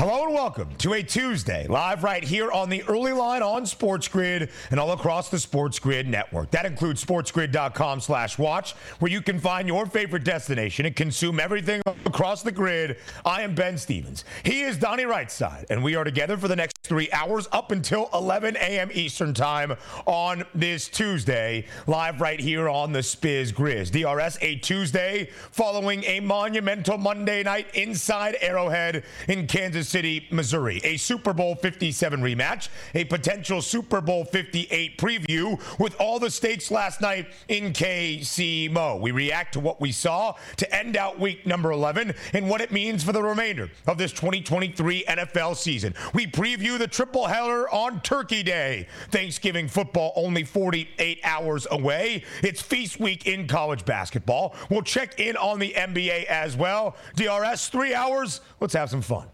Hello and welcome to a Tuesday, live right here on the early line on Sports Grid and all across the Sports Grid network. That includes sportsgrid.com slash watch, where you can find your favorite destination and consume everything across the grid. I am Ben Stevens. He is Donnie Rightside, and we are together for the next three hours up until 11 a.m. Eastern Time on this Tuesday, live right here on the Spiz Grizz. DRS, a Tuesday following a monumental Monday night inside Arrowhead in Kansas City, Missouri. A Super Bowl 57 rematch, a potential Super Bowl 58 preview with all the stakes last night in KC Mo. We react to what we saw to end out week number 11 and what it means for the remainder of this 2023 NFL season. We preview the triple header on Turkey Day. Thanksgiving football only 48 hours away. It's feast week in college basketball. We'll check in on the NBA as well. DRS, three hours. Let's have some fun.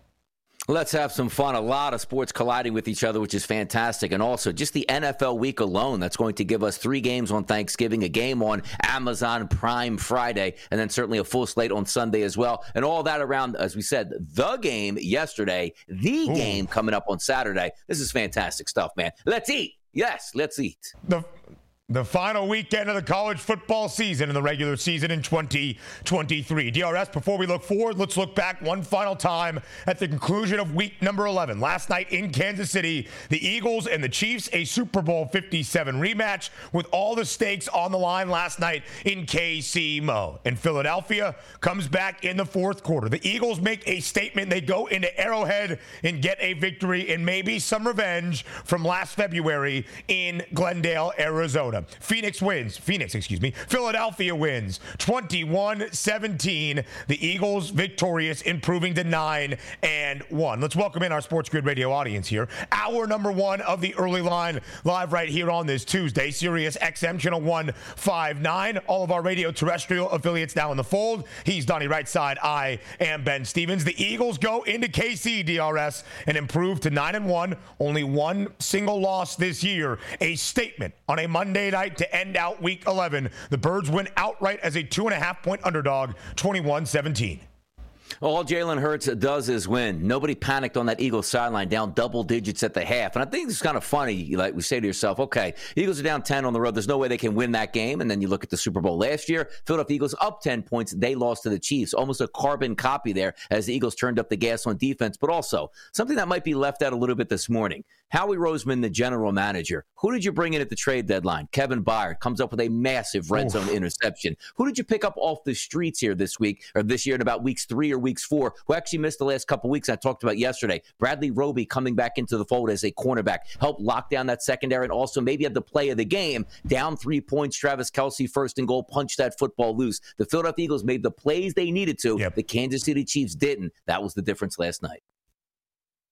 Let's have some fun. A lot of sports colliding with each other, which is fantastic. And also, just the NFL week alone, that's going to give us three games on Thanksgiving, a game on Amazon Prime Friday, and then certainly a full slate on Sunday as well. And all that around, as we said, the game yesterday, the Ooh. game coming up on Saturday. This is fantastic stuff, man. Let's eat. Yes, let's eat. The the final weekend of the college football season in the regular season in 2023. DRS, before we look forward, let's look back one final time at the conclusion of week number 11. Last night in Kansas City, the Eagles and the Chiefs, a Super Bowl 57 rematch with all the stakes on the line last night in KC Mo. And Philadelphia comes back in the fourth quarter. The Eagles make a statement. They go into Arrowhead and get a victory and maybe some revenge from last February in Glendale, Arizona. Minnesota. Phoenix wins. Phoenix, excuse me. Philadelphia wins 21 17. The Eagles victorious, improving to 9 and 1. Let's welcome in our Sports Grid Radio audience here. Hour number one of the early line live right here on this Tuesday. Sirius XM Channel 159. All of our radio terrestrial affiliates now in the fold. He's Donnie Rightside. I am Ben Stevens. The Eagles go into KC DRS and improve to 9 and 1. Only one single loss this year. A statement on a Monday night to end out week 11. The Birds win outright as a two and a half point underdog, 21 17. All Jalen Hurts does is win. Nobody panicked on that Eagles sideline, down double digits at the half. And I think it's kind of funny. Like we say to yourself, okay, Eagles are down 10 on the road. There's no way they can win that game. And then you look at the Super Bowl last year, Philadelphia Eagles up 10 points. They lost to the Chiefs. Almost a carbon copy there as the Eagles turned up the gas on defense. But also, something that might be left out a little bit this morning. Howie Roseman, the general manager. Who did you bring in at the trade deadline? Kevin Byard comes up with a massive red zone interception. Who did you pick up off the streets here this week or this year in about weeks three or weeks four, who actually missed the last couple weeks I talked about yesterday? Bradley Roby coming back into the fold as a cornerback, helped lock down that secondary and also maybe had the play of the game. Down three points, Travis Kelce first and goal, punched that football loose. The Philadelphia Eagles made the plays they needed to. Yep. The Kansas City Chiefs didn't. That was the difference last night.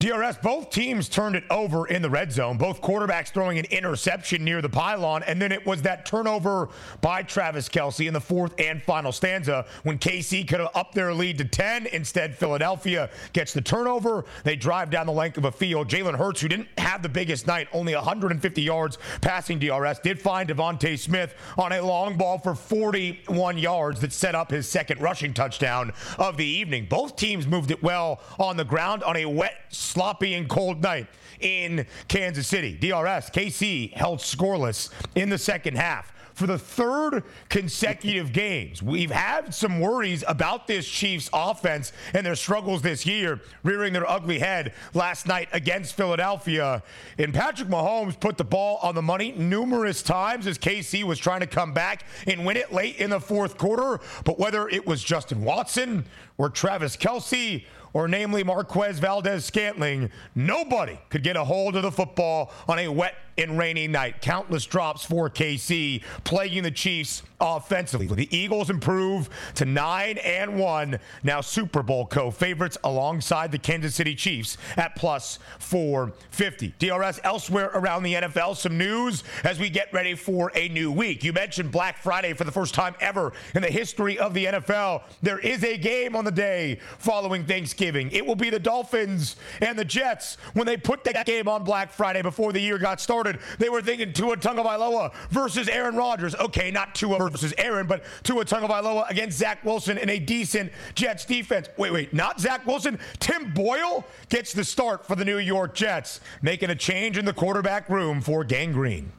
DRS, both teams turned it over in the red zone. Both quarterbacks throwing an interception near the pylon. And then it was that turnover by Travis Kelce in the fourth and final stanza when KC could have upped their lead to 10. Instead, Philadelphia gets the turnover. They drive down the length of a field. Jalen Hurts, who didn't have the biggest night, only 150 yards passing DRS, did find DeVonta Smith on a long ball for 41 yards that set up his second rushing touchdown of the evening. Both teams moved it well on the ground on a wet, sloppy and cold night in Kansas City. DRS, KC held scoreless in the second half for the third consecutive games. We've had some worries about this Chiefs offense and their struggles this year, rearing their ugly head last night against Philadelphia. And Patrick Mahomes put the ball on the money numerous times as KC was trying to come back and win it late in the fourth quarter. But whether it was Justin Watson or Travis Kelce or namely Marquez Valdes Scantling, nobody could get a hold of the football on a wet and rainy night. Countless drops for KC, plaguing the Chiefs offensively. The Eagles improve to 9 and 1, now Super Bowl co-favorites alongside the Kansas City Chiefs at plus 450. DRS elsewhere around the NFL, some news as we get ready for a new week. You mentioned Black Friday for the first time ever in the history of the NFL. There is a game on the day following Thanksgiving. It will be the Dolphins and the Jets. When they put that game on Black Friday before the year got started, they were thinking Tua Tagovailoa versus Aaron Rodgers. Okay, not Tua versus Aaron, but Tua Tagovailoa against Zach Wilson in a decent Jets defense. Wait, wait, not Zach Wilson. Tim Boyle gets the start for the New York Jets, making a change in the quarterback room for Gang Green.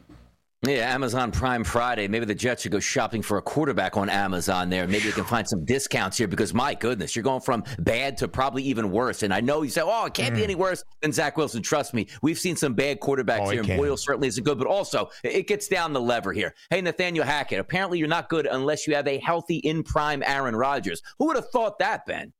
Yeah, Amazon Prime Friday. Maybe the Jets should go shopping for a quarterback on Amazon there. Maybe you can find some discounts here because my goodness, you're going from bad to probably even worse. And I know you say, oh, it can't mm. be any worse than Zach Wilson. Trust me, we've seen some bad quarterbacks oh, here, and Boyle certainly isn't good, but also it gets down the lever here. Hey, Nathaniel Hackett, apparently you're not good unless you have a healthy in prime Aaron Rodgers. Who would have thought that, Ben?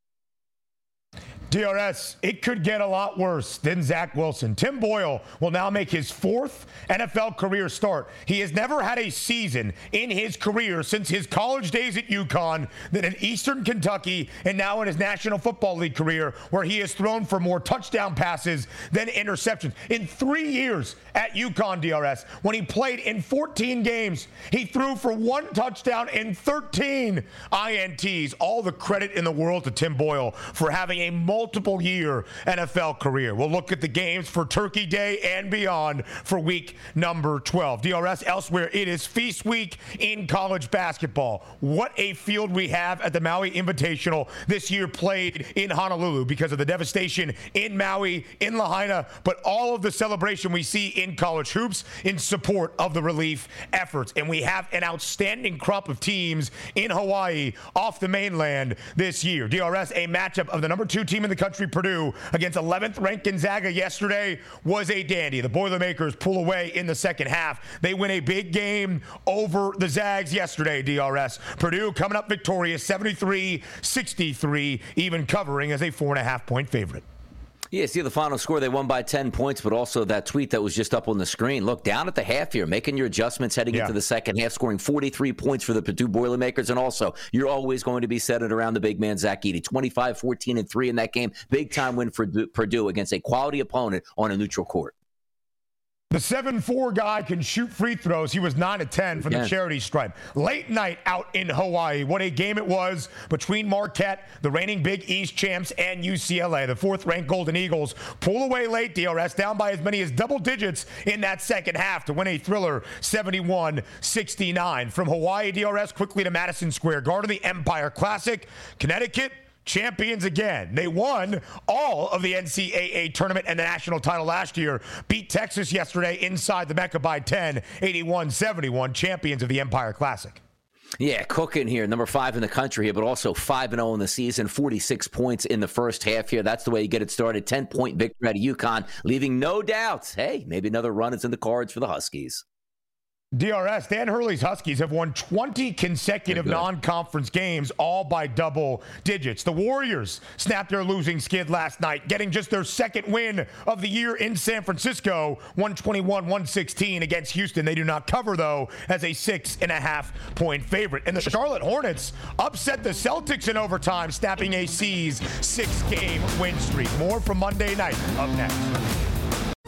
DRS, it could get a lot worse than Zach Wilson. Tim Boyle will now make his fourth NFL career start. He has never had a season in his career since his college days at UConn, then in Eastern Kentucky, and now in his National Football League career, where he has thrown for more touchdown passes than interceptions. In three years at UConn, DRS, when he played in 14 games, he threw for one touchdown in 13 INTs. All the credit in the world to Tim Boyle for having a multiple year NFL career. We'll look at the games for Turkey Day and beyond for week number 12. DRS elsewhere, it is feast week in college basketball. What a field we have at the Maui Invitational this year played in Honolulu because of the devastation in Maui, in Lahaina, but all of the celebration we see in college hoops in support of the relief efforts. And we have an outstanding crop of teams in Hawaii off the mainland this year. DRS, a matchup of the number two team in the country, Purdue, against 11th ranked Gonzaga yesterday was a dandy. The Boilermakers pull away in the second half. They win a big game over the Zags yesterday, DRS. Purdue coming up victorious 73 63, even covering as a four and a half point favorite. Yeah, see the final score. They won by 10 points, but also that tweet that was just up on the screen. Look, down at the half here, making your adjustments heading yeah. into the second half, scoring 43 points for the Purdue Boilermakers. And also, you're always going to be centered around the big man, Zach Edey. 25, 14, and 3 in that game. Big time win for Purdue against a quality opponent on a neutral court. The 7 4 guy can shoot free throws. He was 9 to 10 from the charity stripe. Late night out in Hawaii. What a game it was between Marquette, the reigning Big East champs, and UCLA. The fourth ranked Golden Eagles pull away late. DRS down by as many as double digits in that second half to win a thriller 71 69. From Hawaii, DRS quickly to Madison Square Garden, the Empire Classic. Connecticut champions again. They won all of the NCAA tournament and the national title last year. Beat Texas yesterday inside the Mecca by 10, 81 71, champions of the Empire Classic. Yeah, cooking here, number five in the country here, but also five and zero oh in the season. Forty six points in the first half here. That's the way you get it started. Ten point victory at UConn, leaving no doubts. Hey, maybe another run is in the cards for the Huskies. DRS, Dan Hurley's Huskies have won 20 consecutive non conference games, all by double digits. The Warriors snapped their losing skid last night, getting just their second win of the year in San Francisco, 121 116 against Houston. They do not cover, though, as a six and a half point favorite. And the Charlotte Hornets upset the Celtics in overtime, snapping a C's six game win streak. More from Monday night up next.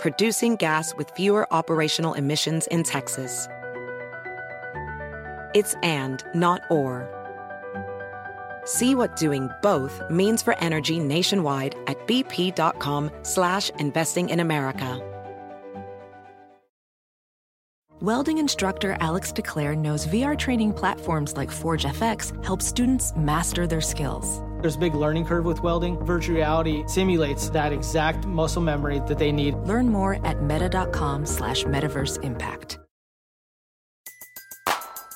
producing gas with fewer operational emissions in Texas. It's and, not or. See what doing both means for energy nationwide at bp.com slash investing in America. Welding instructor Alex DeClaire knows VR training platforms like ForgeFX help students master their skills. There's a big learning curve with welding. Virtual reality simulates that exact muscle memory that they need. Learn more at meta.com slash metaverse impact.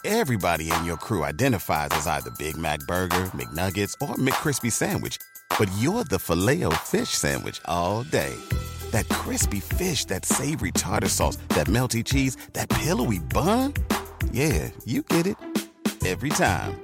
Everybody in your crew identifies as either Big Mac Burger, McNuggets, or McCrispy Sandwich. But you're the filet fish Sandwich all day. That crispy fish, that savory tartar sauce, that melty cheese, that pillowy bun. Yeah, you get it every time.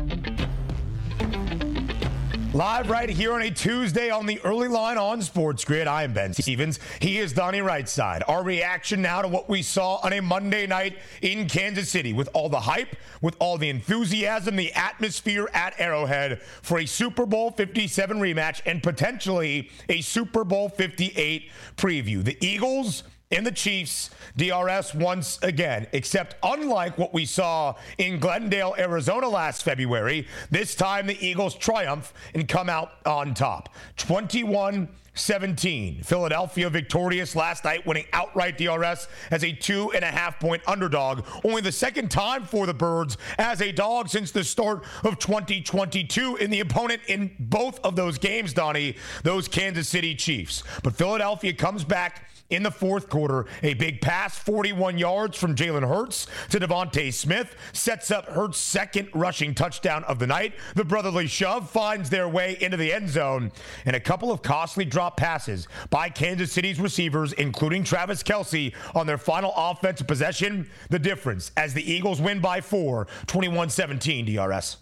Live right here on a Tuesday on the early line on Sports Grid. I am Ben Stevens. He is Donnie Rightside. Our reaction now to what we saw on a Monday night in Kansas City with all the hype, with all the enthusiasm, the atmosphere at Arrowhead for a Super Bowl 57 rematch and potentially a Super Bowl 58 preview. The Eagles in the Chiefs, DRS once again. Except unlike what we saw in Glendale, Arizona last February, this time the Eagles triumph and come out on top. 21 17. Philadelphia victorious last night, winning outright DRS as a two and a half point underdog. Only the second time for the Birds as a dog since the start of 2022. In the opponent in both of those games, Donnie, those Kansas City Chiefs. But Philadelphia comes back in the fourth quarter. A big pass, 41 yards from Jalen Hurts to DeVonta Smith, sets up Hurts' second rushing touchdown of the night. The brotherly shove finds their way into the end zone, and a couple of costly drop passes by Kansas City's receivers, including Travis Kelce, on their final offensive possession. The difference as the Eagles win by four, 21 17 DRS.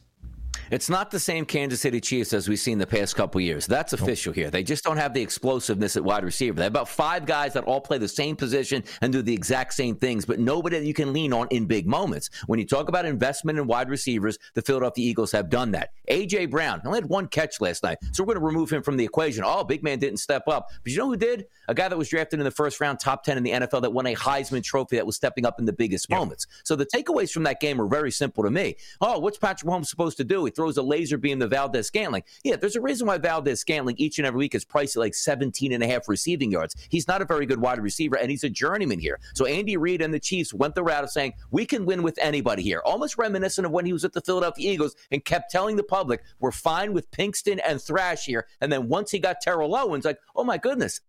It's not the same Kansas City Chiefs as we've seen the past couple years. That's official here. They just don't have the explosiveness at wide receiver. They have about five guys that all play the same position and do the exact same things, but nobody that you can lean on in big moments. When you talk about investment in wide receivers, the Philadelphia Eagles have done that. A.J. Brown only had one catch last night, so we're going to remove him from the equation. Oh, big man didn't step up. But you know who did? A guy that was drafted in the first round, top 10 in the NFL, that won a Heisman Trophy that was stepping up in the biggest moments. So the takeaways from that game are very simple to me. Oh, what's Patrick Mahomes supposed to do? He throws a laser beam to Valdes Scantling. Yeah, there's a reason why Valdes Scantling each and every week is priced at like 17 and a half receiving yards. He's not a very good wide receiver, and he's a journeyman here. So Andy Reid and the Chiefs went the route of saying, we can win with anybody here. Almost reminiscent of when he was at the Philadelphia Eagles and kept telling the public, we're fine with Pinkston and Thrash here. And then once he got Terrell Owens, like, oh my goodness,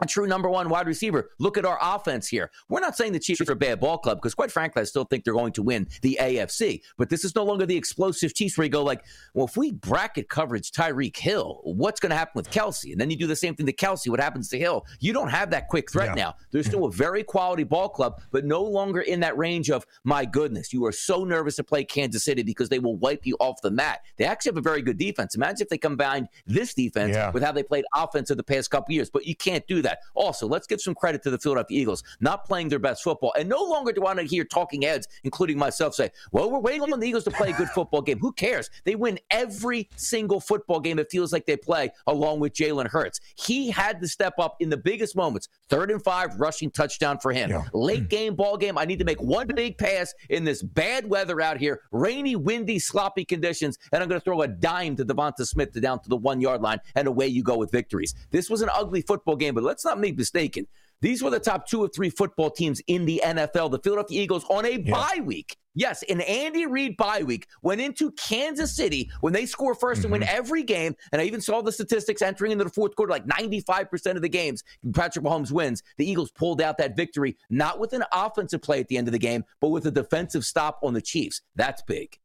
a true number one wide receiver. Look at our offense here. We're not saying the Chiefs are a bad ball club because, quite frankly, I still think they're going to win the AFC. But this is no longer the explosive Chiefs where you go like, well, if we bracket coverage Tyreek Hill, what's going to happen with Kelce? And then you do the same thing to Kelce. What happens to Hill? You don't have that quick threat yeah. now. There's still a very quality ball club, but no longer in that range of my goodness. You are so nervous to play Kansas City because they will wipe you off the mat. They actually have a very good defense. Imagine if they combined this defense yeah. with how they played offense in the past couple years. But you can't do that that. Also, let's give some credit to the Philadelphia Eagles, not playing their best football. And no longer do I want to hear talking heads, including myself, say, well, we're waiting on the Eagles to play a good football game. Who cares? They win every single football game it feels like they play along with Jalen Hurts. He had to step up in the biggest moments. Third and five, rushing touchdown for him. Yeah. Late game, ball game. I need to make one big pass in this bad weather out here, rainy, windy, sloppy conditions, and I'm going to throw a dime to Devonta Smith to down to the one yard line, and away you go with victories. This was an ugly football game, but let's not make mistaken. These were the top two or three football teams in the NFL. The Philadelphia Eagles on a yeah. bye week. Yes, an Andy Reid bye week went into Kansas City when they score 1st mm-hmm. and win mm-hmm. every game. And I even saw the statistics entering into the fourth quarter, like 95% of the games Patrick Mahomes wins. The Eagles pulled out that victory, not with an offensive play at the end of the game, but with a defensive stop on the Chiefs. That's big.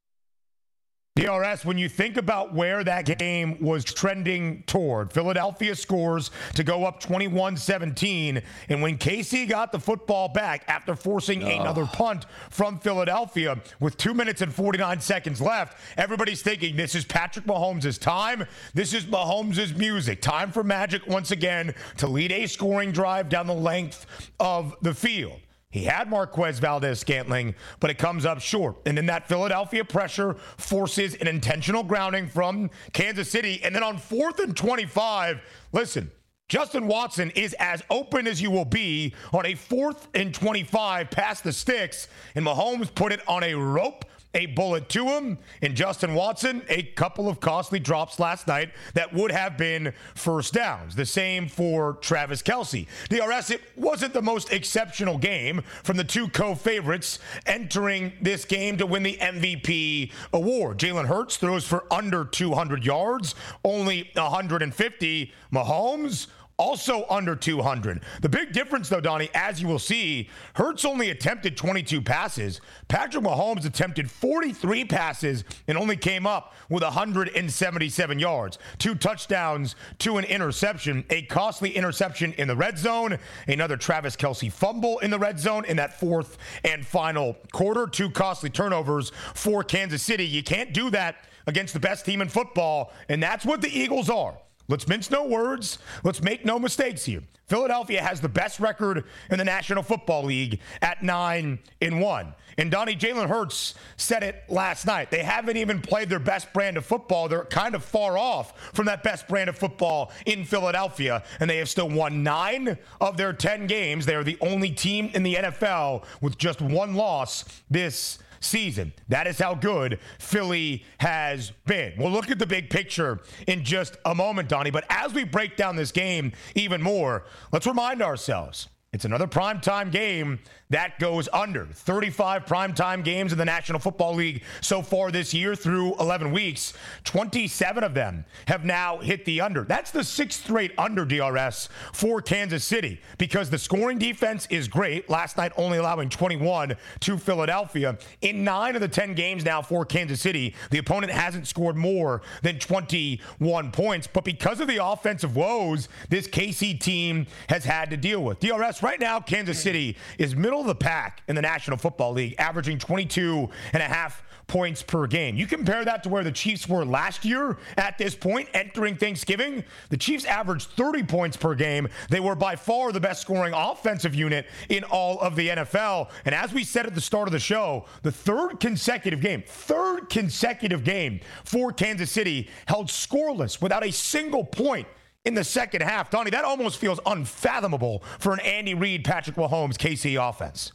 DRS, when you think about where that game was trending toward, Philadelphia scores to go up 21 17. And when KC got the football back after forcing oh. another punt from Philadelphia with two minutes and 49 seconds left, everybody's thinking this is Patrick Mahomes' time. This is Mahomes' music. Time for Magic once again to lead a scoring drive down the length of the field. He had Marquez Valdes Scantling, but it comes up short. And then that Philadelphia pressure forces an intentional grounding from Kansas City. And then on fourth and 25, listen, Justin Watson is as open as you will be on a fourth and 25 past the sticks, and Mahomes put it on a rope a bullet to him. And Justin Watson, a couple of costly drops last night that would have been first downs. The same for Travis Kelce. DRS, it wasn't the most exceptional game from the two co favorites entering this game to win the MVP award. Jalen Hurts throws for under 200 yards, only 150. Mahomes, also under 200. The big difference, though, Donnie, as you will see, Hurts only attempted 22 passes. Patrick Mahomes attempted 43 passes and only came up with 177 yards. Two touchdowns to an interception, a costly interception in the red zone, another Travis Kelce fumble in the red zone in that fourth and final quarter. Two costly turnovers for Kansas City. You can't do that against the best team in football, and that's what the Eagles are. Let's mince no words. Let's make no mistakes here. Philadelphia has the best record in the National Football League at 9 in 1. And Donnie Jalen Hurts said it last night. They haven't even played their best brand of football. They're kind of far off from that best brand of football in Philadelphia, and they have still won 9 of their 10 games. They are the only team in the NFL with just one loss this season. That is how good Philly has been. We'll look at the big picture in just a moment, Donnie. But as we break down this game even more, let's remind ourselves it's another primetime game that goes under. 35 primetime games in the National Football League so far this year through 11 weeks. 27 of them have now hit the under. That's the sixth straight under DRS for Kansas City because the scoring defense is great. Last night only allowing 21 to Philadelphia. In nine of the 10 games now for Kansas City, the opponent hasn't scored more than 21 points. But because of the offensive woes this KC team has had to deal with, DRS right now, Kansas hmm. City is middle of the pack in the National Football League, averaging 22 and a half points per game. You compare that to where the Chiefs were last year at this point, entering Thanksgiving. The Chiefs averaged 30 points per game. They were by far the best scoring offensive unit in all of the NFL. And as we said at the start of the show, the third consecutive game, third consecutive game for Kansas City held scoreless without a single point in the second half. Donnie, that almost feels unfathomable for an Andy Reid, Patrick Mahomes, KC offense.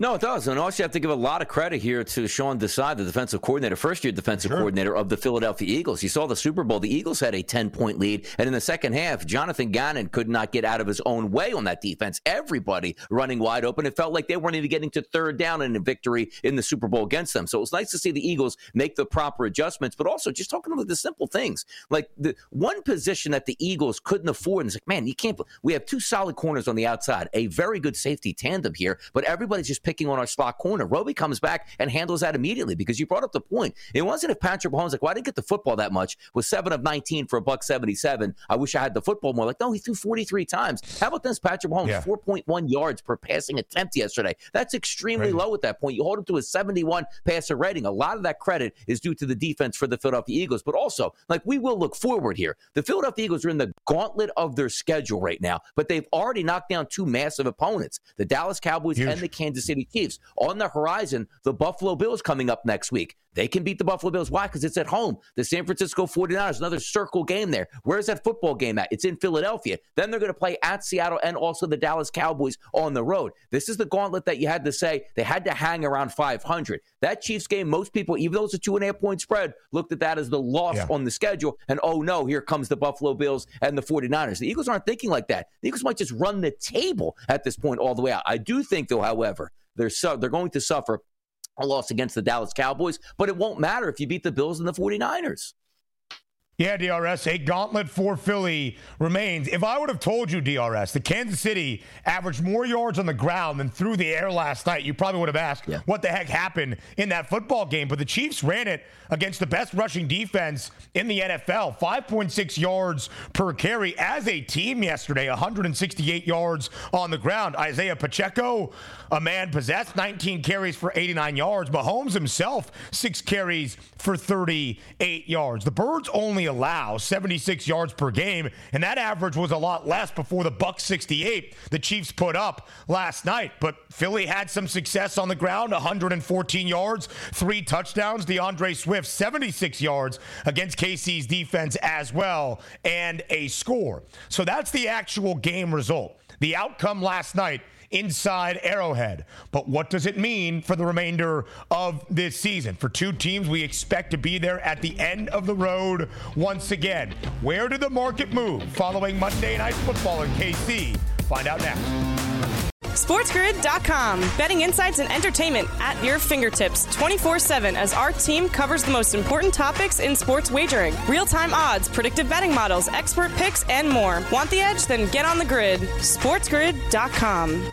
No, it does. And also, you have to give a lot of credit here to Sean Desai, the defensive coordinator, first year defensive sure. coordinator of the Philadelphia Eagles. You saw the Super Bowl. The Eagles had a 10 point lead. And in the second half, Jonathan Gannon could not get out of his own way on that defense. Everybody running wide open. It felt like they weren't even getting to third down in a victory in the Super Bowl against them. So it was nice to see the Eagles make the proper adjustments, but also just talking about the simple things. Like the one position that the Eagles couldn't afford. And it's like, man, you can't. We have two solid corners on the outside, a very good safety tandem here, but everybody's just picking on our slot corner. Roby comes back and handles that immediately because you brought up the point. It wasn't if Patrick Mahomes like, well, I didn't get the football that much. Was seven of 19 for a buck 77. I wish I had the football more. Like, no, he threw 43 times. How about this, Patrick Mahomes? Yeah. 4.1 yards per passing attempt yesterday. That's extremely right. low at that point. You hold him to a 71 passer rating. A lot of that credit is due to the defense for the Philadelphia Eagles, but also, like, we will look forward here. The Philadelphia Eagles are in the gauntlet of their schedule right now, but they've already knocked down two massive opponents the Dallas Cowboys Huge. and the Kansas City Chiefs. On the horizon, the Buffalo Bills coming up next week. They can beat the Buffalo Bills. Why? Because it's at home. The San Francisco 49ers, another circle game there. Where's that football game at? It's in Philadelphia. Then they're going to play at Seattle and also the Dallas Cowboys on the road. This is the gauntlet that you had to say they had to hang around 500. That Chiefs game, most people, even though it's a two and a half point spread, looked at that as the loss yeah. on the schedule. And oh no, here comes the Buffalo Bills and the 49ers. The Eagles aren't thinking like that. The Eagles might just run the table at this point all the way out. I do think, though, however, they're, su- they're going to suffer a loss against the Dallas Cowboys, but it won't matter if you beat the Bills and the 49ers. Yeah, DRS, a gauntlet for Philly remains. If I would have told you, DRS, that Kansas City averaged more yards on the ground than through the air last night, you probably would have asked yeah. what the heck happened in that football game. But the Chiefs ran it against the best rushing defense in the NFL 5.6 yards per carry as a team yesterday, 168 yards on the ground. Isaiah Pacheco, a man possessed, 19 carries for 89 yards. Mahomes himself, six carries for 38 yards. The Birds only allow 76 yards per game, and that average was a lot less before the buck 68 the Chiefs put up last night. But Philly had some success on the ground, 114 yards, three touchdowns. D'Andre Swift 76 yards against KC's defense as well, and a score. So that's the actual game result. The outcome last night inside Arrowhead. But what does it mean for the remainder of this season? For two teams, we expect to be there at the end of the road once again. Where did the market move following Monday Night Football in KC? Find out next. SportsGrid.com. Betting insights and entertainment at your fingertips 24 7 as our team covers the most important topics in sports wagering real time odds, predictive betting models, expert picks, and more. Want the edge? Then get on the grid. SportsGrid.com.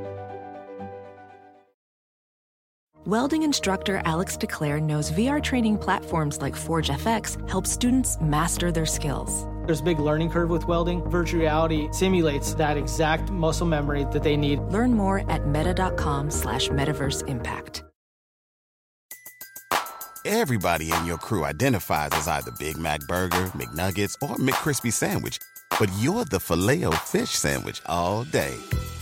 Welding instructor Alex DeClaire knows VR training platforms like Forge FX help students master their skills. There's a big learning curve with welding. Virtual reality simulates that exact muscle memory that they need. Learn more at meta.com slash metaverse impact. Everybody in your crew identifies as either Big Mac Burger, McNuggets, or McCrispy Sandwich. But you're the Filet-O-Fish Sandwich all day.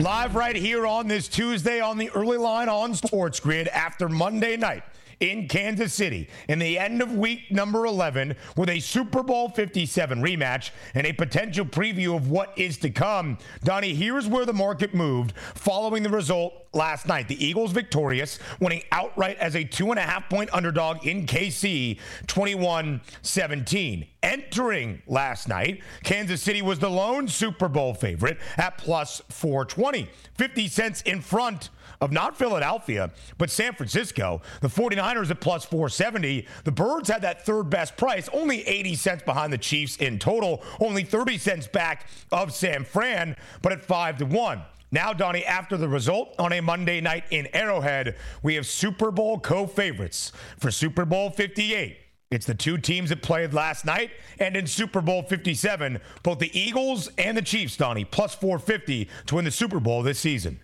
Live right here on this Tuesday on the early line on Sports Grid after Monday night in Kansas City in the end of week number 11 with a Super Bowl 57 rematch and a potential preview of what is to come. Donnie, here's where the market moved following the result last night. The Eagles victorious, winning outright as a two and a half point underdog in KC 21 17. Entering last night, Kansas City was the lone Super Bowl favorite at plus 420, 50 cents in front of not Philadelphia, but San Francisco. The 49ers at plus 470. The Birds had that third best price, only 80 cents behind the Chiefs in total, only 30 cents back of San Fran, but at 5 to 1. Now, Donnie, after the result on a Monday night in Arrowhead, we have Super Bowl co favorites for Super Bowl 58. It's the two teams that played last night and in Super Bowl 57, both the Eagles and the Chiefs, Donnie, plus 450 to win the Super Bowl this season.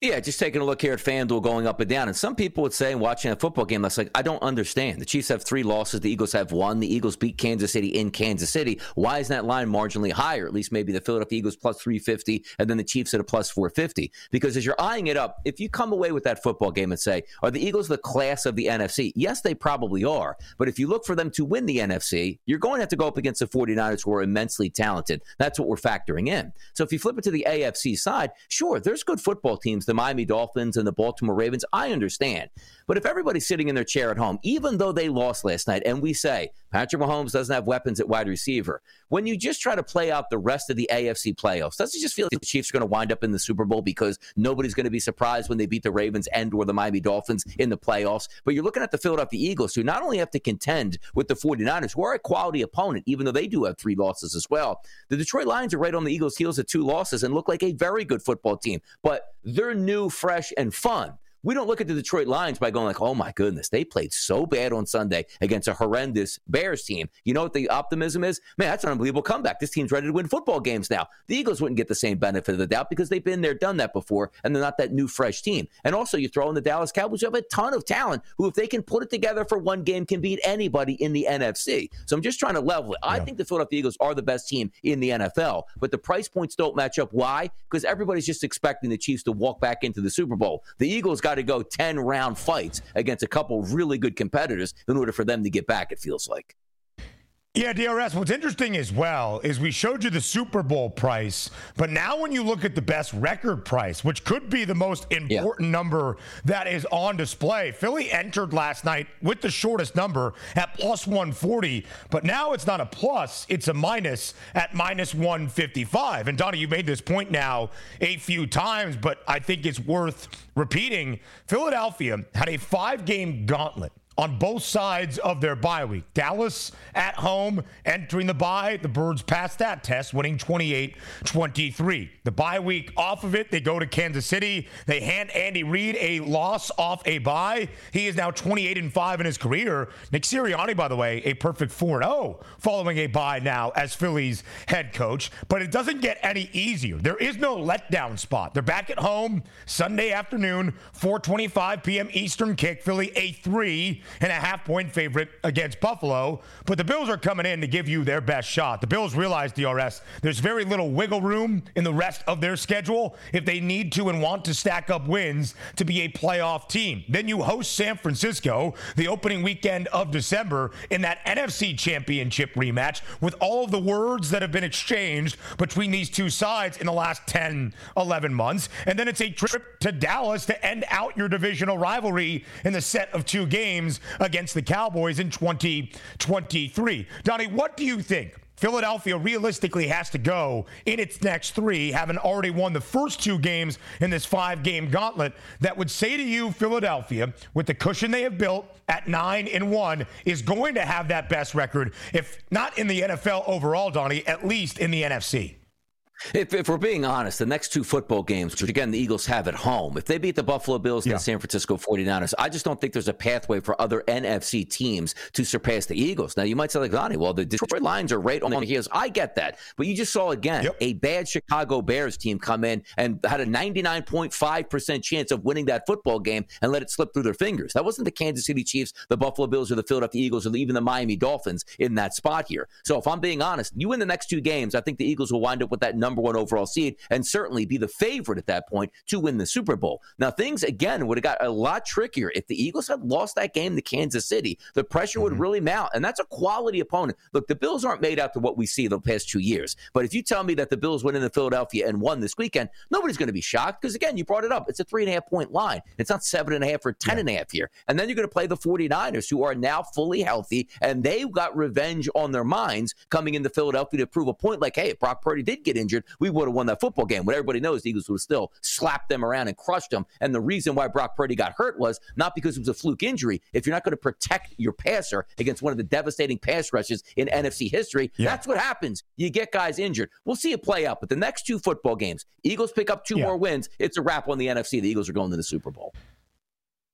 Yeah, just taking a look here at FanDuel going up and down. And some people would say, watching a football game, that's like, I don't understand. The Chiefs have three losses. The Eagles have one. The Eagles beat Kansas City in Kansas City. Why is that line marginally higher? At least maybe the Philadelphia Eagles plus 350 and then the Chiefs at a plus 450. Because as you're eyeing it up, if you come away with that football game and say, are the Eagles the class of the NFC? Yes, they probably are. But if you look for them to win the NFC, you're going to have to go up against the 49ers who are immensely talented. That's what we're factoring in. So if you flip it to the AFC side, sure, there's good football teams the Miami Dolphins and the Baltimore Ravens, I understand. But if everybody's sitting in their chair at home, even though they lost last night, and we say Patrick Mahomes doesn't have weapons at wide receiver, when you just try to play out the rest of the AFC playoffs, doesn't it just feel like the Chiefs are going to wind up in the Super Bowl because nobody's going to be surprised when they beat the Ravens and or the Miami Dolphins in the playoffs? But you're looking at the Philadelphia Eagles, who not only have to contend with the 49ers, who are a quality opponent, even though they do have three losses as well. The Detroit Lions are right on the Eagles' heels at two losses and look like a very good football team. But they're new, fresh, and fun. We don't look at the Detroit Lions by going like, "Oh my goodness, they played so bad on Sunday against a horrendous Bears team." You know what the optimism is? Man, that's an unbelievable comeback. This team's ready to win football games now. The Eagles wouldn't get the same benefit of the doubt because they've been there, done that before, and they're not that new, fresh team. And also, you throw in the Dallas Cowboys, you have a ton of talent who, if they can put it together for one game, can beat anybody in the NFC. So I'm just trying to level it. I think the Philadelphia Eagles are the best team in the NFL, but the price points don't match up. Why? Because everybody's just expecting the Chiefs to walk back into the Super Bowl. The Eagles got to go 10 round fights against a couple really good competitors in order for them to get back, it feels like. Yeah, DRS. What's interesting as well is we showed you the Super Bowl price, but now when you look at the best record price, which could be the most important yeah. number that is on display, Philly entered last night with the shortest number at plus 140, but now it's not a plus, it's a minus at minus 155. And Donnie, you made this point now a few times, but I think it's worth repeating. Philadelphia had a five game gauntlet on both sides of their bye week. Dallas at home entering the bye. The Birds passed that test, winning 28 23. The bye week off of it, they go to Kansas City. They hand Andy Reid a loss off a bye. He is now 28 and 5 in his career. Nick Sirianni, by the way, a perfect 4 0 following a bye now as Phillies head coach. But it doesn't get any easier. There is no letdown spot. They're back at home Sunday afternoon, 4:25 p.m. Eastern kick. Philly a 3 and a half point favorite against Buffalo. But the Bills are coming in to give you their best shot. The Bills realize, DRS, there's very little wiggle room in the rest of their schedule if they need to and want to stack up wins to be a playoff team. Then you host San Francisco the opening weekend of December in that NFC championship rematch with all of the words that have been exchanged between these two sides in the last 10, 11 months. And then it's a trip to Dallas to end out your divisional rivalry in the set of two against the Cowboys in 2023. Donnie, what do you think? Philadelphia realistically has to go in its next three, having already won the first two games in this five game gauntlet. That would say to you, Philadelphia, with the cushion they have built at nine and one, is going to have that best record, if not in the NFL overall, Donnie, at least in the NFC. If, if, we're being honest, the next two football games, which again the Eagles have at home, if they beat the Buffalo Bills and yeah. the San Francisco 49ers, I just don't think there's a pathway for other NFC teams to surpass the Eagles. Now, you might say, like, Donnie, well, the Detroit Lions are right on the heels. I get that. But you just saw again yep. a bad Chicago Bears team come in and had a 99.5% chance of winning that football game and let it slip through their fingers. That wasn't the Kansas City Chiefs, the Buffalo Bills, or the Philadelphia Eagles, or even the Miami Dolphins in that spot here. So if I'm being honest, you win the next two games, I think the Eagles will wind up with that number number one overall seed and certainly be the favorite at that point to win the Super Bowl. Now, things again would have got a lot trickier if the Eagles had lost that game to Kansas City. The pressure mm-hmm. would really mount, and that's a quality opponent. Look, the Bills aren't made out to what we see the past two years, but if you tell me that the Bills went into Philadelphia and won this weekend, nobody's going to be shocked because again, you brought it up. It's a three and a half point line. It's not seven and a half or ten yeah. and a half here. And then you're going to play the 49ers, who are now fully healthy, and they've got revenge on their minds coming into Philadelphia to prove a point like, hey, if Brock Purdy did get injured, we would have won that football game. What everybody knows, the Eagles would have still slapped them around and crushed them. And the reason why Brock Purdy got hurt was not because it was a fluke injury. If you're not going to protect your passer against one of the devastating pass rushes in NFC history, yeah. that's what happens. You get guys injured. We'll see it play out. But the next two football games, Eagles pick up two yeah. more wins. It's a wrap on the NFC. The Eagles are going to the Super Bowl.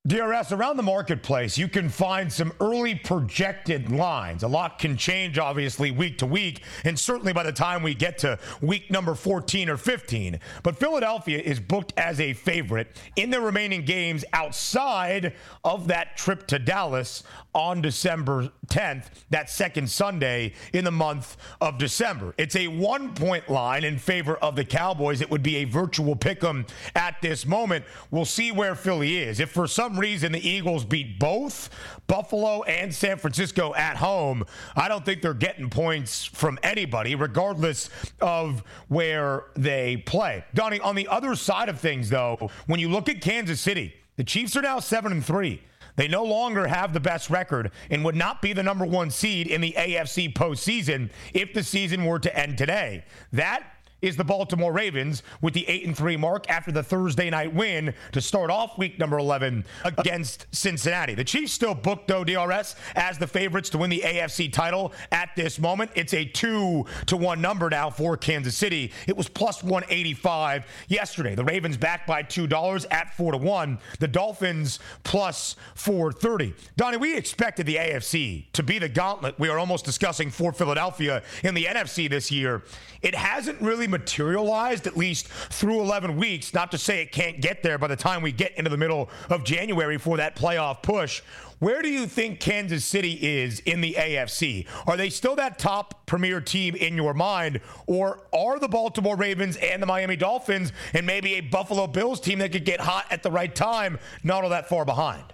DRS, around the marketplace, you can find some early projected lines. A lot can change, obviously, week to week, and certainly by the time we get to week number 14 or 15. But Philadelphia is booked as a favorite in the remaining games outside of that trip to Dallas on December 10th, that second Sunday in the month of December. It's a one point line in favor of the Cowboys. It would be a virtual pick 'em at this moment. We'll see where Philly is. If for some reason the Eagles beat both Buffalo and San Francisco at home, I don't think they're getting points from anybody, regardless of where they play. Donnie, on the other side of things, though, when you look at Kansas City, the Chiefs are now seven and three. They no longer have the best record and would not be the number one seed in the AFC postseason if the season were to end today. That is the Baltimore Ravens with the 8 and 3 mark after the Thursday night win to start off week number 11 against Cincinnati. The Chiefs still booked though DRS as the favorites to win the AFC title at this moment. It's a 2 to 1 number now for Kansas City. It was plus 185 yesterday. The Ravens back by $2 at 4 to 1. The Dolphins plus 430. Donnie, we expected the AFC to be the gauntlet we are almost discussing for Philadelphia in the NFC this year. It hasn't really materialized, at least through 11 weeks. Not to say it can't get there by the time we get into the middle of January for that playoff push. Where do you think Kansas City is in the AFC? Are they still that top premier team in your mind? Or are the Baltimore Ravens and the Miami Dolphins and maybe a Buffalo Bills team that could get hot at the right time not all that far behind?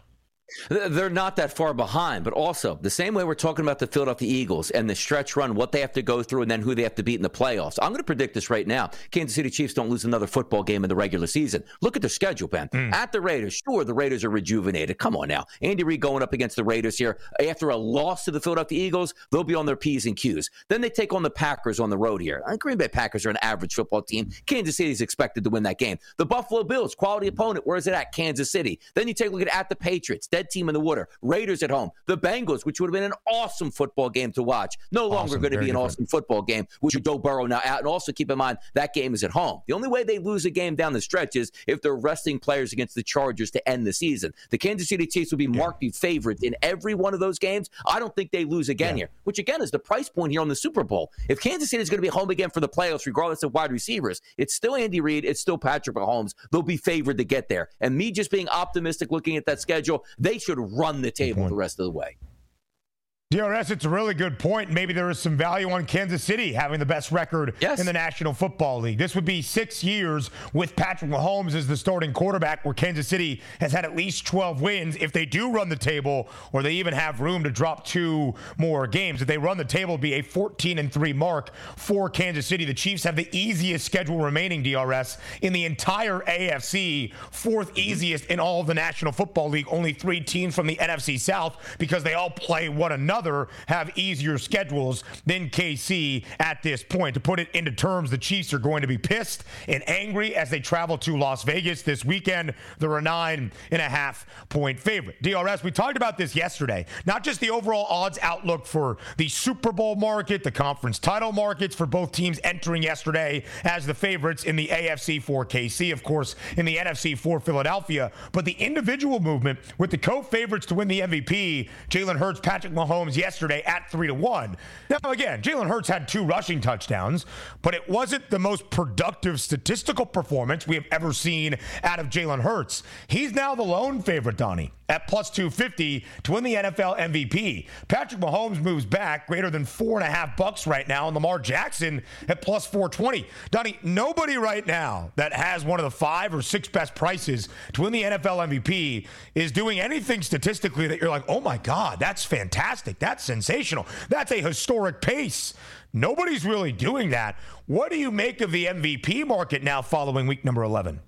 They're not that far behind, but also the same way we're talking about the Philadelphia Eagles and the stretch run, what they have to go through, and then who they have to beat in the playoffs. I'm going to predict this right now. Kansas City Chiefs don't lose another football game in the regular season. Look at their schedule, Ben. Mm. At the Raiders, sure, the Raiders are rejuvenated. Come on now. Andy Reid going up against the Raiders here. After a loss to the Philadelphia Eagles, they'll be on their P's and Q's. Then they take on the Packers on the road here. Uh, Green Bay Packers are an average football team. Kansas City is expected to win that game. The Buffalo Bills, quality opponent. Where is it at? Kansas City. Then you take a look at, at the Patriots, dead team in the water. Raiders at home, the Bengals, which would have been an awesome football game to watch. No longer awesome, going to be an different. awesome football game, which you Joe Burrow now out. And also keep in mind that game is at home. The only way they lose a game down the stretch is if they're resting players against the Chargers to end the season. The Kansas City Chiefs would be marked yeah. favorites in every one of those games. I don't think they lose again yeah. here, which again is the price point here on the Super Bowl. If Kansas City is going to be home again for the playoffs, regardless of wide receivers, it's still Andy Reid, it's still Patrick Mahomes. They'll be favored to get there. And me just being optimistic looking at that schedule, they should run the table the rest of the way. DRS, it's a really good point. Maybe there is some value on Kansas City having the best record yes. in the National Football League. This would be six years with Patrick Mahomes as the starting quarterback, where Kansas City has had at least 12 wins. If they do run the table, or they even have room to drop two more games, if they run the table, be a 14 and 3 mark for Kansas City. The Chiefs have the easiest schedule remaining, DRS, in the entire AFC, fourth mm-hmm. easiest in all of the National Football League. Only three teams from the NFC South because they all play one another another have easier schedules than KC at this point. To put it into terms, the Chiefs are going to be pissed and angry as they travel to Las Vegas this weekend. They're a nine and a half point favorite. DRS, we talked about this yesterday. Not just the overall odds outlook for the Super Bowl market, the conference title markets for both teams entering yesterday as the favorites in the AFC for KC, of course, in the NFC for Philadelphia, but the individual movement with the co favorites to win the MVP, Jalen Hurts, Patrick Mahomes, yesterday at three to one. Now, again, Jalen Hurts had two rushing touchdowns, but it wasn't the most productive statistical performance we have ever seen out of Jalen Hurts. He's now the lone favorite, Donnie at plus 250 to win the NFL MVP. Patrick Mahomes moves back greater than four and a half bucks right now, and Lamar Jackson at plus 420. Donnie, nobody right now that has one of the five or six best prices to win the NFL MVP is doing anything statistically that you're like, oh my God, that's fantastic. That's sensational. That's a historic pace. Nobody's really doing that. What do you make of the MVP market now following week number 11?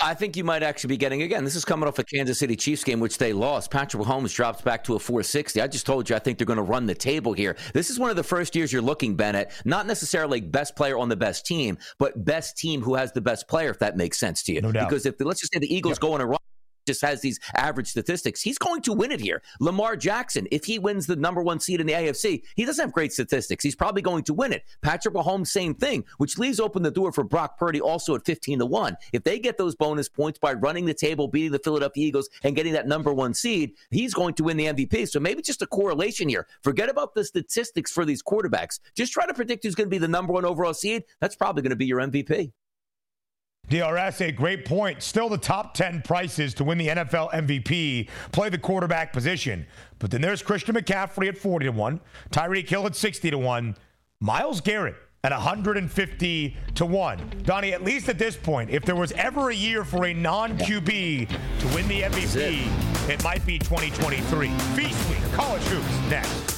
I think you might actually be getting again. This is coming off a Kansas City Chiefs game, which they lost. Patrick Mahomes drops back to a 460. I just told you I think they're going to run the table here. This is one of the first years you're looking, Bennett, not necessarily best player on the best team, but best team who has the best player, if that makes sense to you. No doubt. Because if let's just say the Eagles yep. go on a run just has these average statistics. He's going to win it here. Lamar Jackson, if he wins the number one seed in the AFC, he doesn't have great statistics. He's probably going to win it. Patrick Mahomes, same thing, which leaves open the door for Brock Purdy also at 15 to 1. If they get those bonus points by running the table, beating the Philadelphia Eagles, and getting that number one seed, he's going to win the MVP. So maybe just a correlation here. Forget about the statistics for these quarterbacks. Just try to predict who's going to be the number one overall seed. That's probably going to be your MVP. DRS, a great point. Still the top 10 prices to win the NFL MVP. Play the quarterback position. But then there's Christian McCaffrey at 40 to 1, Tyreek Hill at 60 to 1, Myles Garrett at 150 to 1. Donnie, at least at this point, if there was ever a year for a non QB to win the MVP, it might be 2023. Feast Week, college hoops, next.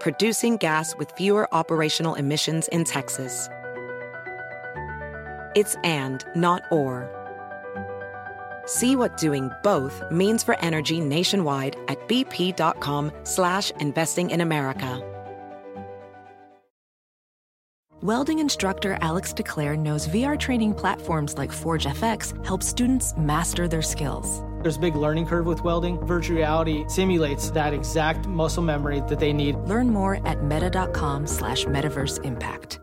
producing gas with fewer operational emissions in Texas. It's and, not or. See what doing both means for energy nationwide at bp.com slash investing in America. Welding instructor Alex DeClaire knows VR training platforms like ForgeFX help students master their skills. There's a big learning curve with welding. Virtual reality simulates that exact muscle memory that they need. Learn more at meta.com slash metaverse impact.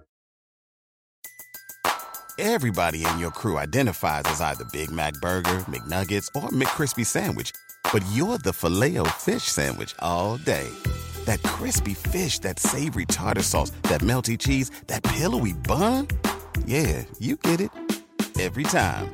Everybody in your crew identifies as either Big Mac Burger, McNuggets, or McCrispy Sandwich. But you're the filet fish Sandwich all day. That crispy fish, that savory tartar sauce, that melty cheese, that pillowy bun. Yeah, you get it every time.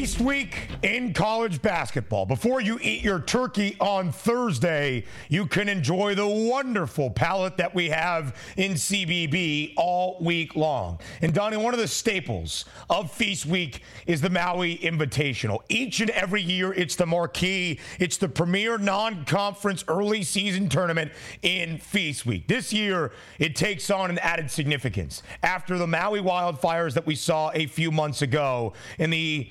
Feast week in college basketball. Before you eat your turkey on Thursday, you can enjoy the wonderful palette that we have in CBB all week long. And Donnie, one of the staples of Feast Week is the Maui Invitational. Each and every year, it's the marquee, it's the premier non conference early season tournament in Feast Week. This year, it takes on an added significance after the Maui wildfires that we saw a few months ago in the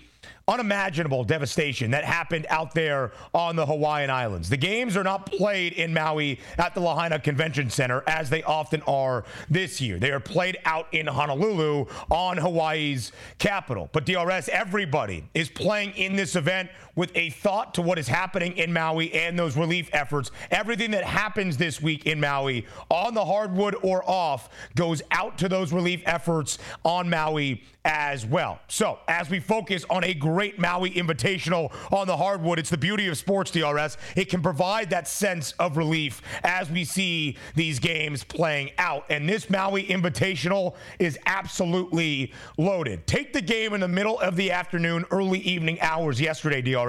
unimaginable devastation that happened out there on the Hawaiian Islands. The games are not played in Maui at the Lahaina Convention Center as they often are this year. They are played out in Honolulu on Hawaii's capital. But DRS, everybody is playing in this event with a thought to what is happening in Maui and those relief efforts. Everything that happens this week in Maui on the hardwood or off goes out to those relief efforts on Maui as well. So, as we focus on a great Maui invitational on the hardwood, it's the beauty of sports DRS. It can provide that sense of relief as we see these games playing out. And this Maui invitational is absolutely loaded. Take the game in the middle of the afternoon, early evening hours yesterday, DRS.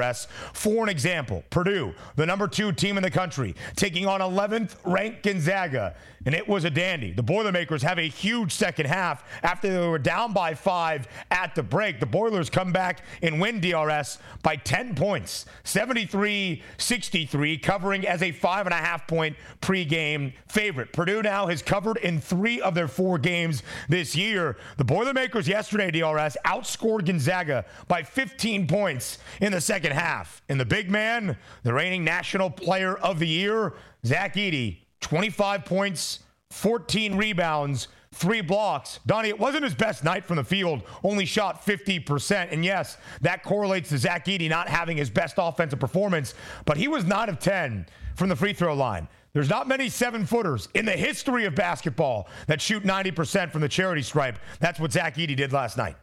For an example, Purdue, the number two team in the country, taking on 11th ranked Gonzaga and it was a dandy. The Boilermakers have a huge second half after they were down by five at the break. The Boilers come back and win DRS by 10 points, 73 63, covering as a five and a half point pregame favorite. Purdue now has covered in three of their four games this year. The Boilermakers yesterday, DRS, outscored Gonzaga by 15 points in the second half. And the big man, the reigning national player of the year, Zach Edey, 25 points, 14 rebounds, three blocks. Donnie, it wasn't his best night from the field, only shot 50%. And yes, that correlates to Zach Edey not having his best offensive performance, but he was 9 of 10 from the free throw line. There's not many seven footers in the history of basketball that shoot 90% from the charity stripe. That's what Zach Edey did last night.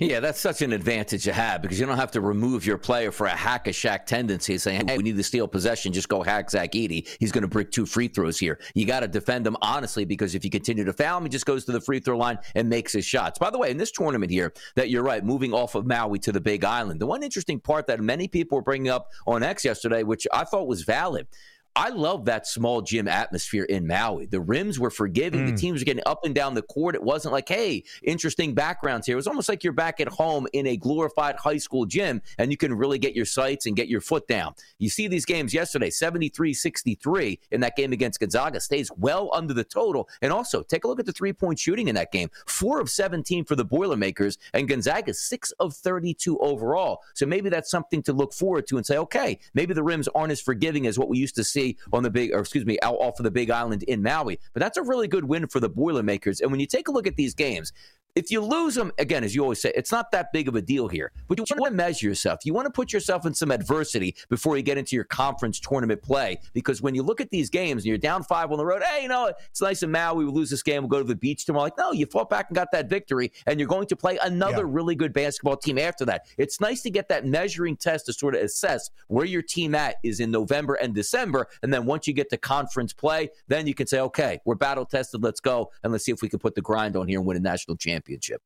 Yeah, that's such an advantage to have because you don't have to remove your player for a hack a Shaq tendency saying, hey, we need to steal possession, just go hack Zach Edey. He's going to break two free throws here. You got to defend him honestly because if you continue to foul him, he just goes to the free throw line and makes his shots. By the way, in this tournament here, that you're right, moving off of Maui to the Big Island, the one interesting part that many people were bringing up on X yesterday, which I thought was valid, I love that small gym atmosphere in Maui. The rims were forgiving. Mm. The teams were getting up and down the court. It wasn't like, hey, interesting backgrounds here. It was almost like you're back at home in a glorified high school gym and you can really get your sights and get your foot down. You see these games yesterday 73 63 in that game against Gonzaga stays well under the total. And also, take a look at the three point shooting in that game four of 17 for the Boilermakers, and Gonzaga six of 32 overall. So maybe that's something to look forward to and say, okay, maybe the rims aren't as forgiving as what we used to see on the big, or excuse me, out off of the Big Island in Maui. But that's a really good win for the Boilermakers. And when you take a look at these games, if you lose them, again, as you always say, it's not that big of a deal here. But you want to measure yourself. You want to put yourself in some adversity before you get into your conference tournament play. Because when you look at these games and you're down five on the road, hey, you know, it's nice in Maui. We lose this game. We'll go to the beach tomorrow. Like, no, you fought back and got that victory, and you're going to play another yeah. really good basketball team after that. It's nice to get that measuring test to sort of assess where your team at is in November and December. And then once you get to conference play, then you can say, okay, we're battle tested. Let's go. And let's see if we can put the grind on here and win a national championship.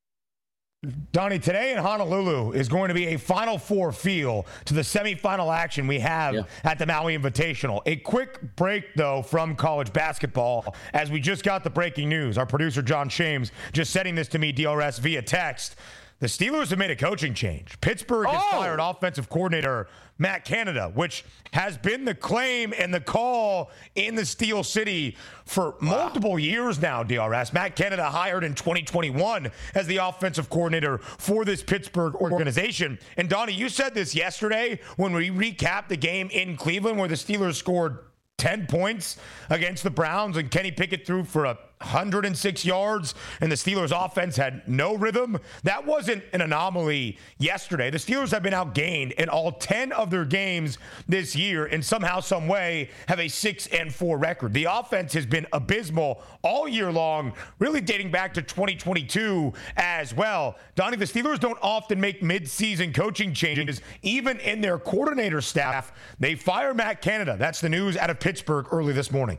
Donnie, today in Honolulu is going to be a Final Four feel to the semifinal action we have yeah. at the Maui Invitational. A quick break, though, from college basketball as we just got the breaking news. Our producer, John Shames, just sending this to me, DRS, via text. The Steelers have made a coaching change. Pittsburgh oh. has fired offensive coordinator Matt Canada, which has been the claim and the call in the Steel City for wow. multiple years now, DRS. Matt Canada hired in 2021 as the offensive coordinator for this Pittsburgh organization. And Donnie, you said this yesterday when we recapped the game in Cleveland where the Steelers scored 10 points against the Browns and Kenny Pickett threw for a 106 yards and the Steelers offense had no rhythm. That wasn't an anomaly yesterday. The Steelers have been outgained in all 10 of their games this year and somehow some way have a 6 and 4 record. The offense has been abysmal all year long, really dating back to 2022 as well. Donnie, the Steelers don't often make midseason coaching changes even in their coordinator staff. They fire Matt Canada. That's the news out of Pittsburgh early this morning.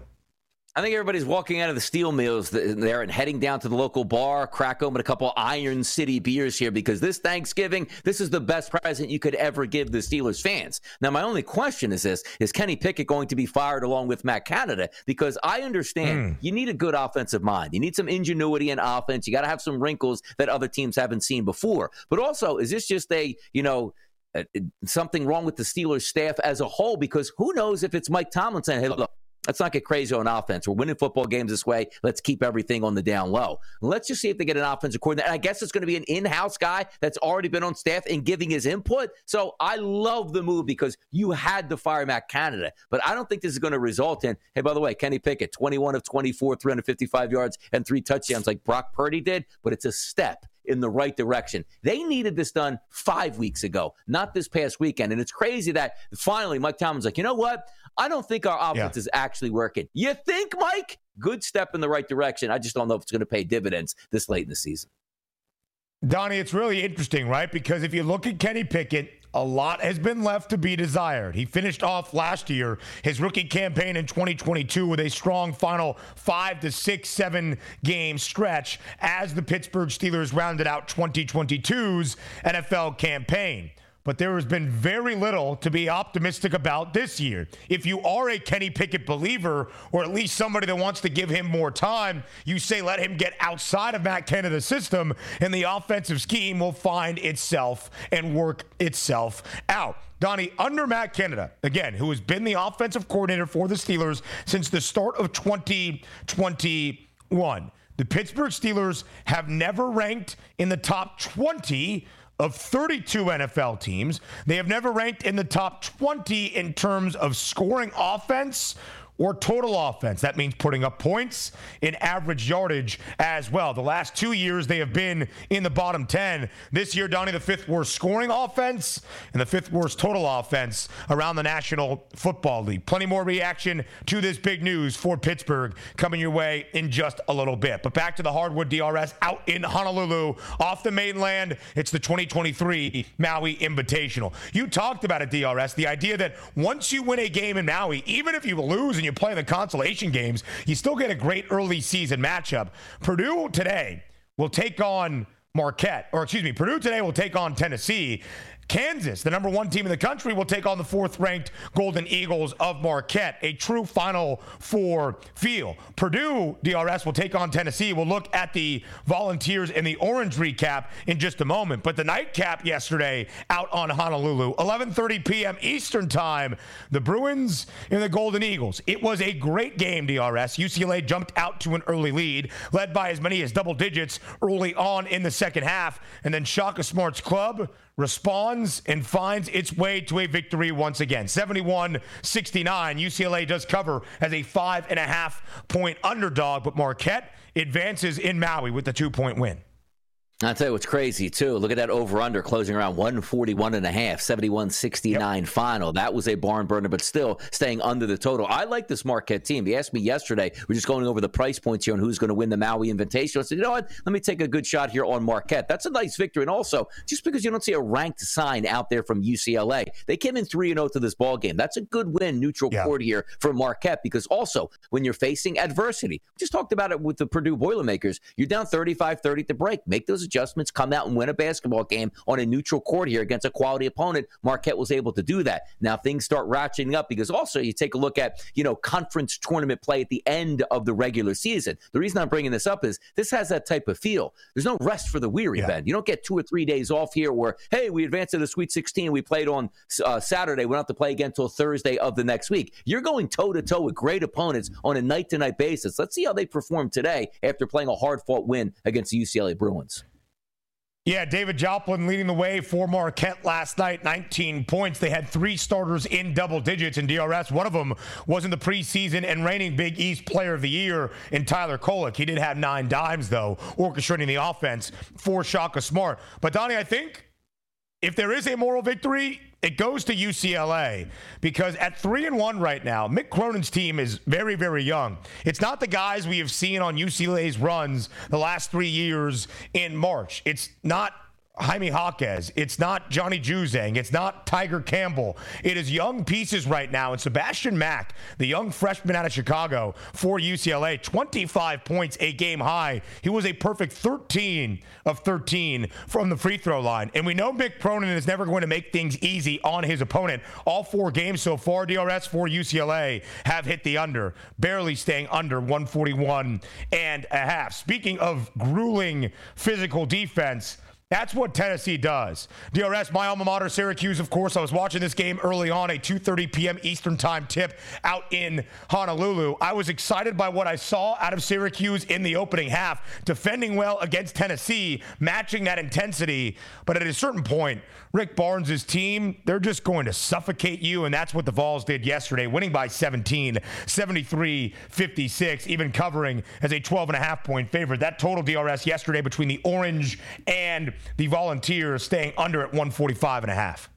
I think everybody's walking out of the steel mills there and heading down to the local bar, crack open a couple Iron City beers here because this Thanksgiving, this is the best present you could ever give the Steelers fans. Now, my only question is this Is Kenny Pickett going to be fired along with Matt Canada? Because I understand mm. you need a good offensive mind. You need some ingenuity in offense. You got to have some wrinkles that other teams haven't seen before. But also, is this just a, you know, something wrong with the Steelers staff as a whole? Because who knows if it's Mike Tomlin saying, hey, look, Let's not get crazy on offense. We're winning football games this way. Let's keep everything on the down low. Let's just see if they get an offensive coordinator. And I guess it's going to be an in house guy that's already been on staff and giving his input. So I love the move because you had to fire Matt Canada. But I don't think this is going to result in, hey, by the way, Kenny Pickett, 21 of 24, 355 yards and three touchdowns like Brock Purdy did. But it's a step in the right direction. They needed this done five weeks ago, not this past weekend. And it's crazy that finally Mike Tomlin's like, you know what? I don't think our offense yeah. is actually working. You think, Mike? Good step in the right direction. I just don't know if it's going to pay dividends this late in the season. Donnie, it's really interesting, right? Because if you look at Kenny Pickett, a lot has been left to be desired. He finished off last year, his rookie campaign in 2022, with a strong final five to six, seven game stretch as the Pittsburgh Steelers rounded out 2022's NFL campaign but there has been very little to be optimistic about this year. If you are a Kenny Pickett believer, or at least somebody that wants to give him more time, you say let him get outside of Matt Canada's system, and the offensive scheme will find itself and work itself out. Donnie, under Matt Canada, again, who has been the offensive coordinator for the Steelers since the start of 2021. The Pittsburgh Steelers have never ranked in the top 20 of 32 NFL teams. They have never ranked in the top 20 in terms of scoring offense or total offense. That means putting up points in average yardage as well. The last two years, they have been in the bottom 10. This year, Donnie, the fifth worst scoring offense and the fifth worst total offense around the National Football League. Plenty more reaction to this big news for Pittsburgh coming your way in just a little bit. But back to the Hardwood DRS out in Honolulu off the mainland. It's the 2023 Maui Invitational. You talked about it, DRS, the idea that once you win a game in Maui, even if you lose and you play the consolation games, you still get a great early season matchup. Purdue today will take on Marquette, or excuse me, Purdue today will take on Tennessee. Kansas, the number one team in the country, will take on the fourth ranked Golden Eagles of Marquette. A true Final Four feel. Purdue, DRS, will take on Tennessee. We'll look at the Volunteers and the Orange recap in just a moment. But the nightcap yesterday out on Honolulu, 11:30 p.m. Eastern Time, the Bruins and the Golden Eagles. It was a great game, DRS. UCLA jumped out to an early lead, led by as many as double digits early on in the second half, and then Shaka Smart's club responds and finds its way to a victory once again. 71 69. UCLA does cover as a five and a half point underdog, but Marquette advances in Maui with the two point win. I'll tell you what's crazy, too. Look at that over under closing around 141 and a half, 71 69 yep. final. That was a barn burner, but still staying under the total. I like this Marquette team. They asked me yesterday, we're just going over the price points here on who's going to win the Maui Invitational. I said, you know what? Let me take a good shot here on Marquette. That's a nice victory. And also, just because you don't see a ranked sign out there from UCLA, they came in 3 0 to this ball game. That's a good win, neutral yeah. court here for Marquette, because also, when you're facing adversity, we just talked about it with the Purdue Boilermakers, you're down 35 30 to break. Make those adjustments, come out and win a basketball game on a neutral court here against a quality opponent. Marquette was able to do that. Now things start ratcheting up because also you take a look at, you know, conference tournament play at the end of the regular season. The reason I'm bringing this up is this has that type of feel. There's no rest for the weary, yeah. Ben. You don't get two or three days off here where, hey, we advanced to the Sweet 16. We played on uh, Saturday. We don't have to play again until Thursday of the next week. You're going toe to toe with great opponents on a night to night basis. Let's see how they perform today after playing a hard fought win against the UCLA Bruins. Yeah, David Joplin leading the way for Marquette last night, 19 points. They had three starters in double digits in DRS. One of them was in the preseason and reigning Big East Player of the Year in Tyler Kolek. He did have nine dimes, though, orchestrating the offense for Shaka Smart. But, Donnie, I think if there is a moral victory, it goes to UCLA because at three and one right now, Mick Cronin's team is very, very young. It's not the guys we have seen on UCLA's runs the last three years in March. It's not Jaime Jaquez. It's not Johnny Juzang. It's not Tiger Campbell. It is young pieces right now. And Sebastian Mack, the young freshman out of Chicago for UCLA, 25 points, a game high. He was a perfect 13 of 13 from the free throw line. And we know Mick Cronin is never going to make things easy on his opponent. All four games so far, DRS for UCLA have hit the under, barely staying under 141 and a half. Speaking of grueling physical defense, that's what Tennessee does. DRS, my alma mater, Syracuse, of course. I was watching this game early on, a 2.30 p.m. Eastern time tip out in Honolulu. I was excited by what I saw out of Syracuse in the opening half, defending well against Tennessee, matching that intensity. But at a certain point, Rick Barnes' team, they're just going to suffocate you. And that's what the Vols did yesterday, winning by 17, 73 56, even covering as a 12 and a half point favorite. That total DRS yesterday between the Orange and the Volunteers staying under at 145 and a half.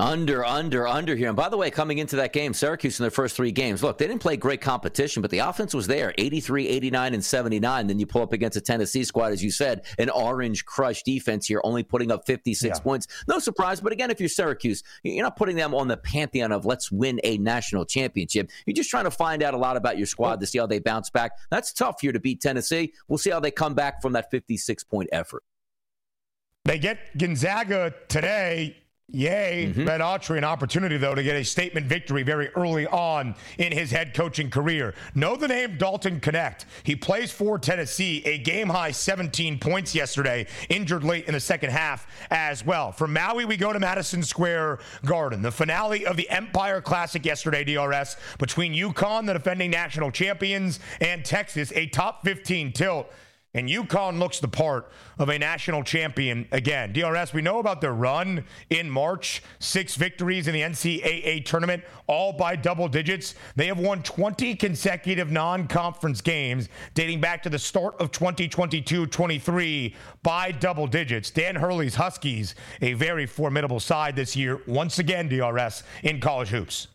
Under, under, under here. And by the way, coming into that game, Syracuse in their first three games, look, they didn't play great competition, but the offense was there 83, 89, and 79. Then you pull up against a Tennessee squad, as you said, an orange crush defense here, only putting up 56 yeah. points. No surprise. But again, if you're Syracuse, you're not putting them on the pantheon of let's win a national championship. You're just trying to find out a lot about your squad to see how they bounce back. That's tough here to beat Tennessee. We'll see how they come back from that 56 point effort. They get Gonzaga today. Yay, mm-hmm. Ben Autry, an opportunity, though, to get a statement victory very early on in his head coaching career. Know the name Dalton Knecht. He plays for Tennessee, a game high 17 points yesterday, injured late in the second half as well. From Maui, we go to Madison Square Garden. The finale of the Empire Classic yesterday, DRS, between UConn, the defending national champions, and Texas, a top 15 tilt. And UConn looks the part of a national champion again. DRS, we know about their run in March, six victories in the NCAA tournament, all by double digits. They have won 20 consecutive non conference games dating back to the start of 2022 23 by double digits. Dan Hurley's Huskies, a very formidable side this year, once again, DRS, in college hoops.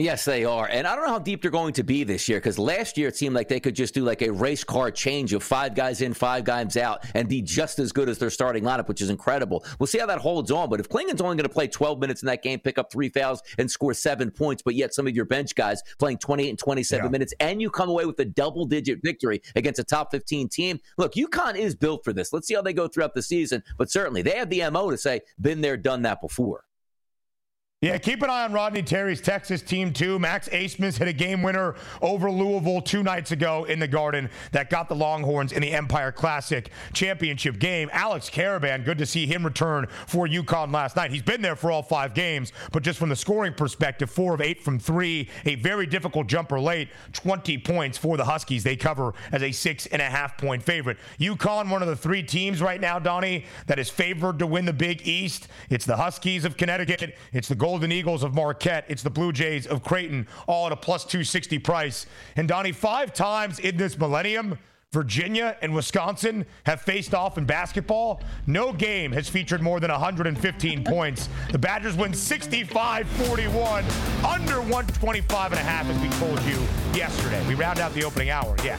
Yes, they are. And I don't know how deep they're going to be this year because last year it seemed like they could just do like a race car change of five guys in, five guys out, and be just as good as their starting lineup, which is incredible. We'll see how that holds on. But if Clingan's only going to play 12 minutes in that game, pick up three fouls, and score seven points, but yet some of your bench guys playing 28 and 27 yeah. minutes, and you come away with a double digit victory against a top 15 team, look, UConn is built for this. Let's see how they go throughout the season. But certainly they have the MO to say, been there, done that before. Yeah, keep an eye on Rodney Terry's Texas team, too. Max Abmas hit a game winner over Louisville two nights ago in the Garden that got the Longhorns in the Empire Classic championship game. Alex Karaban, good to see him return for UConn last night. He's been there for all five games, but just from the scoring perspective, four of eight from three, a very difficult jumper late, 20 points for the Huskies. They cover as a six and a half point favorite. UConn, one of the three teams right now, Donnie, that is favored to win the Big East. It's the Huskies of Connecticut. It's the Golden Eagles of Marquette. It's the Blue Jays of Creighton, all at a plus 260 price. And Donnie, five times in this millennium, Virginia and Wisconsin have faced off in basketball. No game has featured more than 115 points. The Badgers win 65 41, under 125 and a half, as we told you yesterday. We round out the opening hour. Yeah.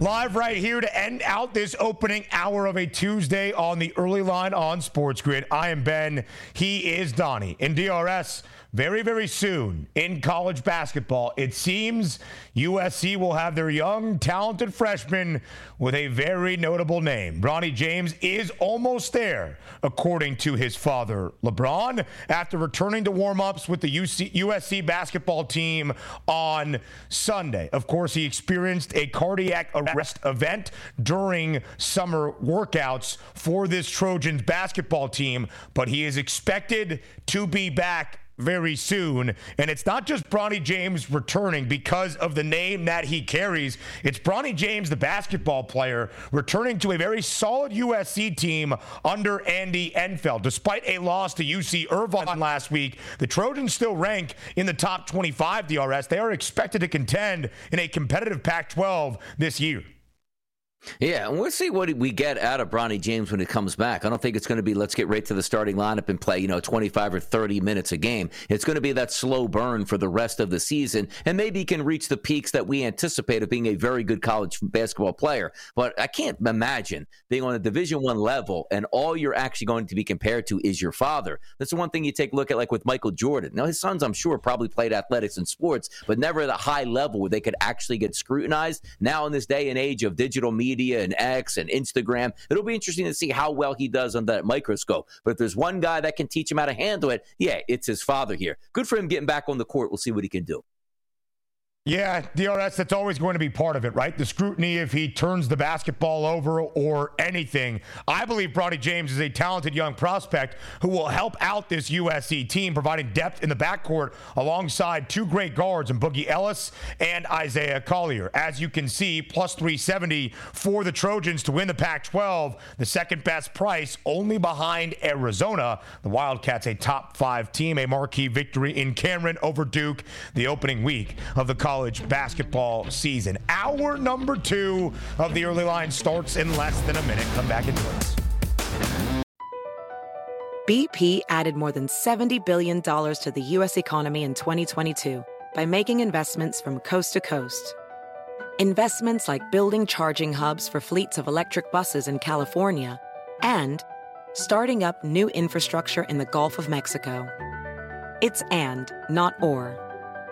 Live right here to end out this opening hour of a Tuesday on the early line on Sports Grid. I am Ben. He is Donnie. In DRS, very, very soon in college basketball, it seems USC will have their young, talented freshman with a very notable name. Bronny James is almost there, according to his father, LeBron, after returning to warm-ups with the UC, USC basketball team on Sunday. Of course, he experienced a cardiac arrest event during summer workouts for this Trojans basketball team, but he is expected to be back very soon. And it's not just Bronny James returning because of the name that he carries. It's Bronny James, the basketball player, returning to a very solid USC team under Andy Enfield. Despite a loss to UC Irvine last week, the Trojans still rank in the top 25 DRS. They are expected to contend in a competitive Pac 12 this year. Yeah, and we'll see what we get out of Bronny James when he comes back. I don't think it's going to be let's get right to the starting lineup and play, you know, 25 or 30 minutes a game. It's going to be that slow burn for the rest of the season, and maybe he can reach the peaks that we anticipate of being a very good college basketball player. But I can't imagine being on a Division One level and all you're actually going to be compared to is your father. That's the one thing you take a look at, like with Michael Jordan. Now, his sons, I'm sure, probably played athletics and sports, but never at a high level where they could actually get scrutinized. Now, in this day and age of digital media, media and X and Instagram. It'll be interesting to see how well he does under that microscope. But if there's one guy that can teach him how to handle it, yeah, it's his father here. Good for him getting back on the court. We'll see what he can do. Yeah, DRS, that's always going to be part of it, right? The scrutiny if he turns the basketball over or anything. I believe Bronny James is a talented young prospect who will help out this USC team, providing depth in the backcourt alongside two great guards in Boogie Ellis and Isaiah Collier. As you can see, plus 370 for the Trojans to win the Pac 12, the second best price, only behind Arizona. The Wildcats, a top five team, a marquee victory in Cameron over Duke the opening week of the college college basketball season. Hour number two of the early line starts in less than a minute. Come back and join us. BP added more than $70 billion to the U.S. economy in 2022 by making investments from coast to coast. Investments like building charging hubs for fleets of electric buses in California and starting up new infrastructure in the Gulf of Mexico. It's and, not or.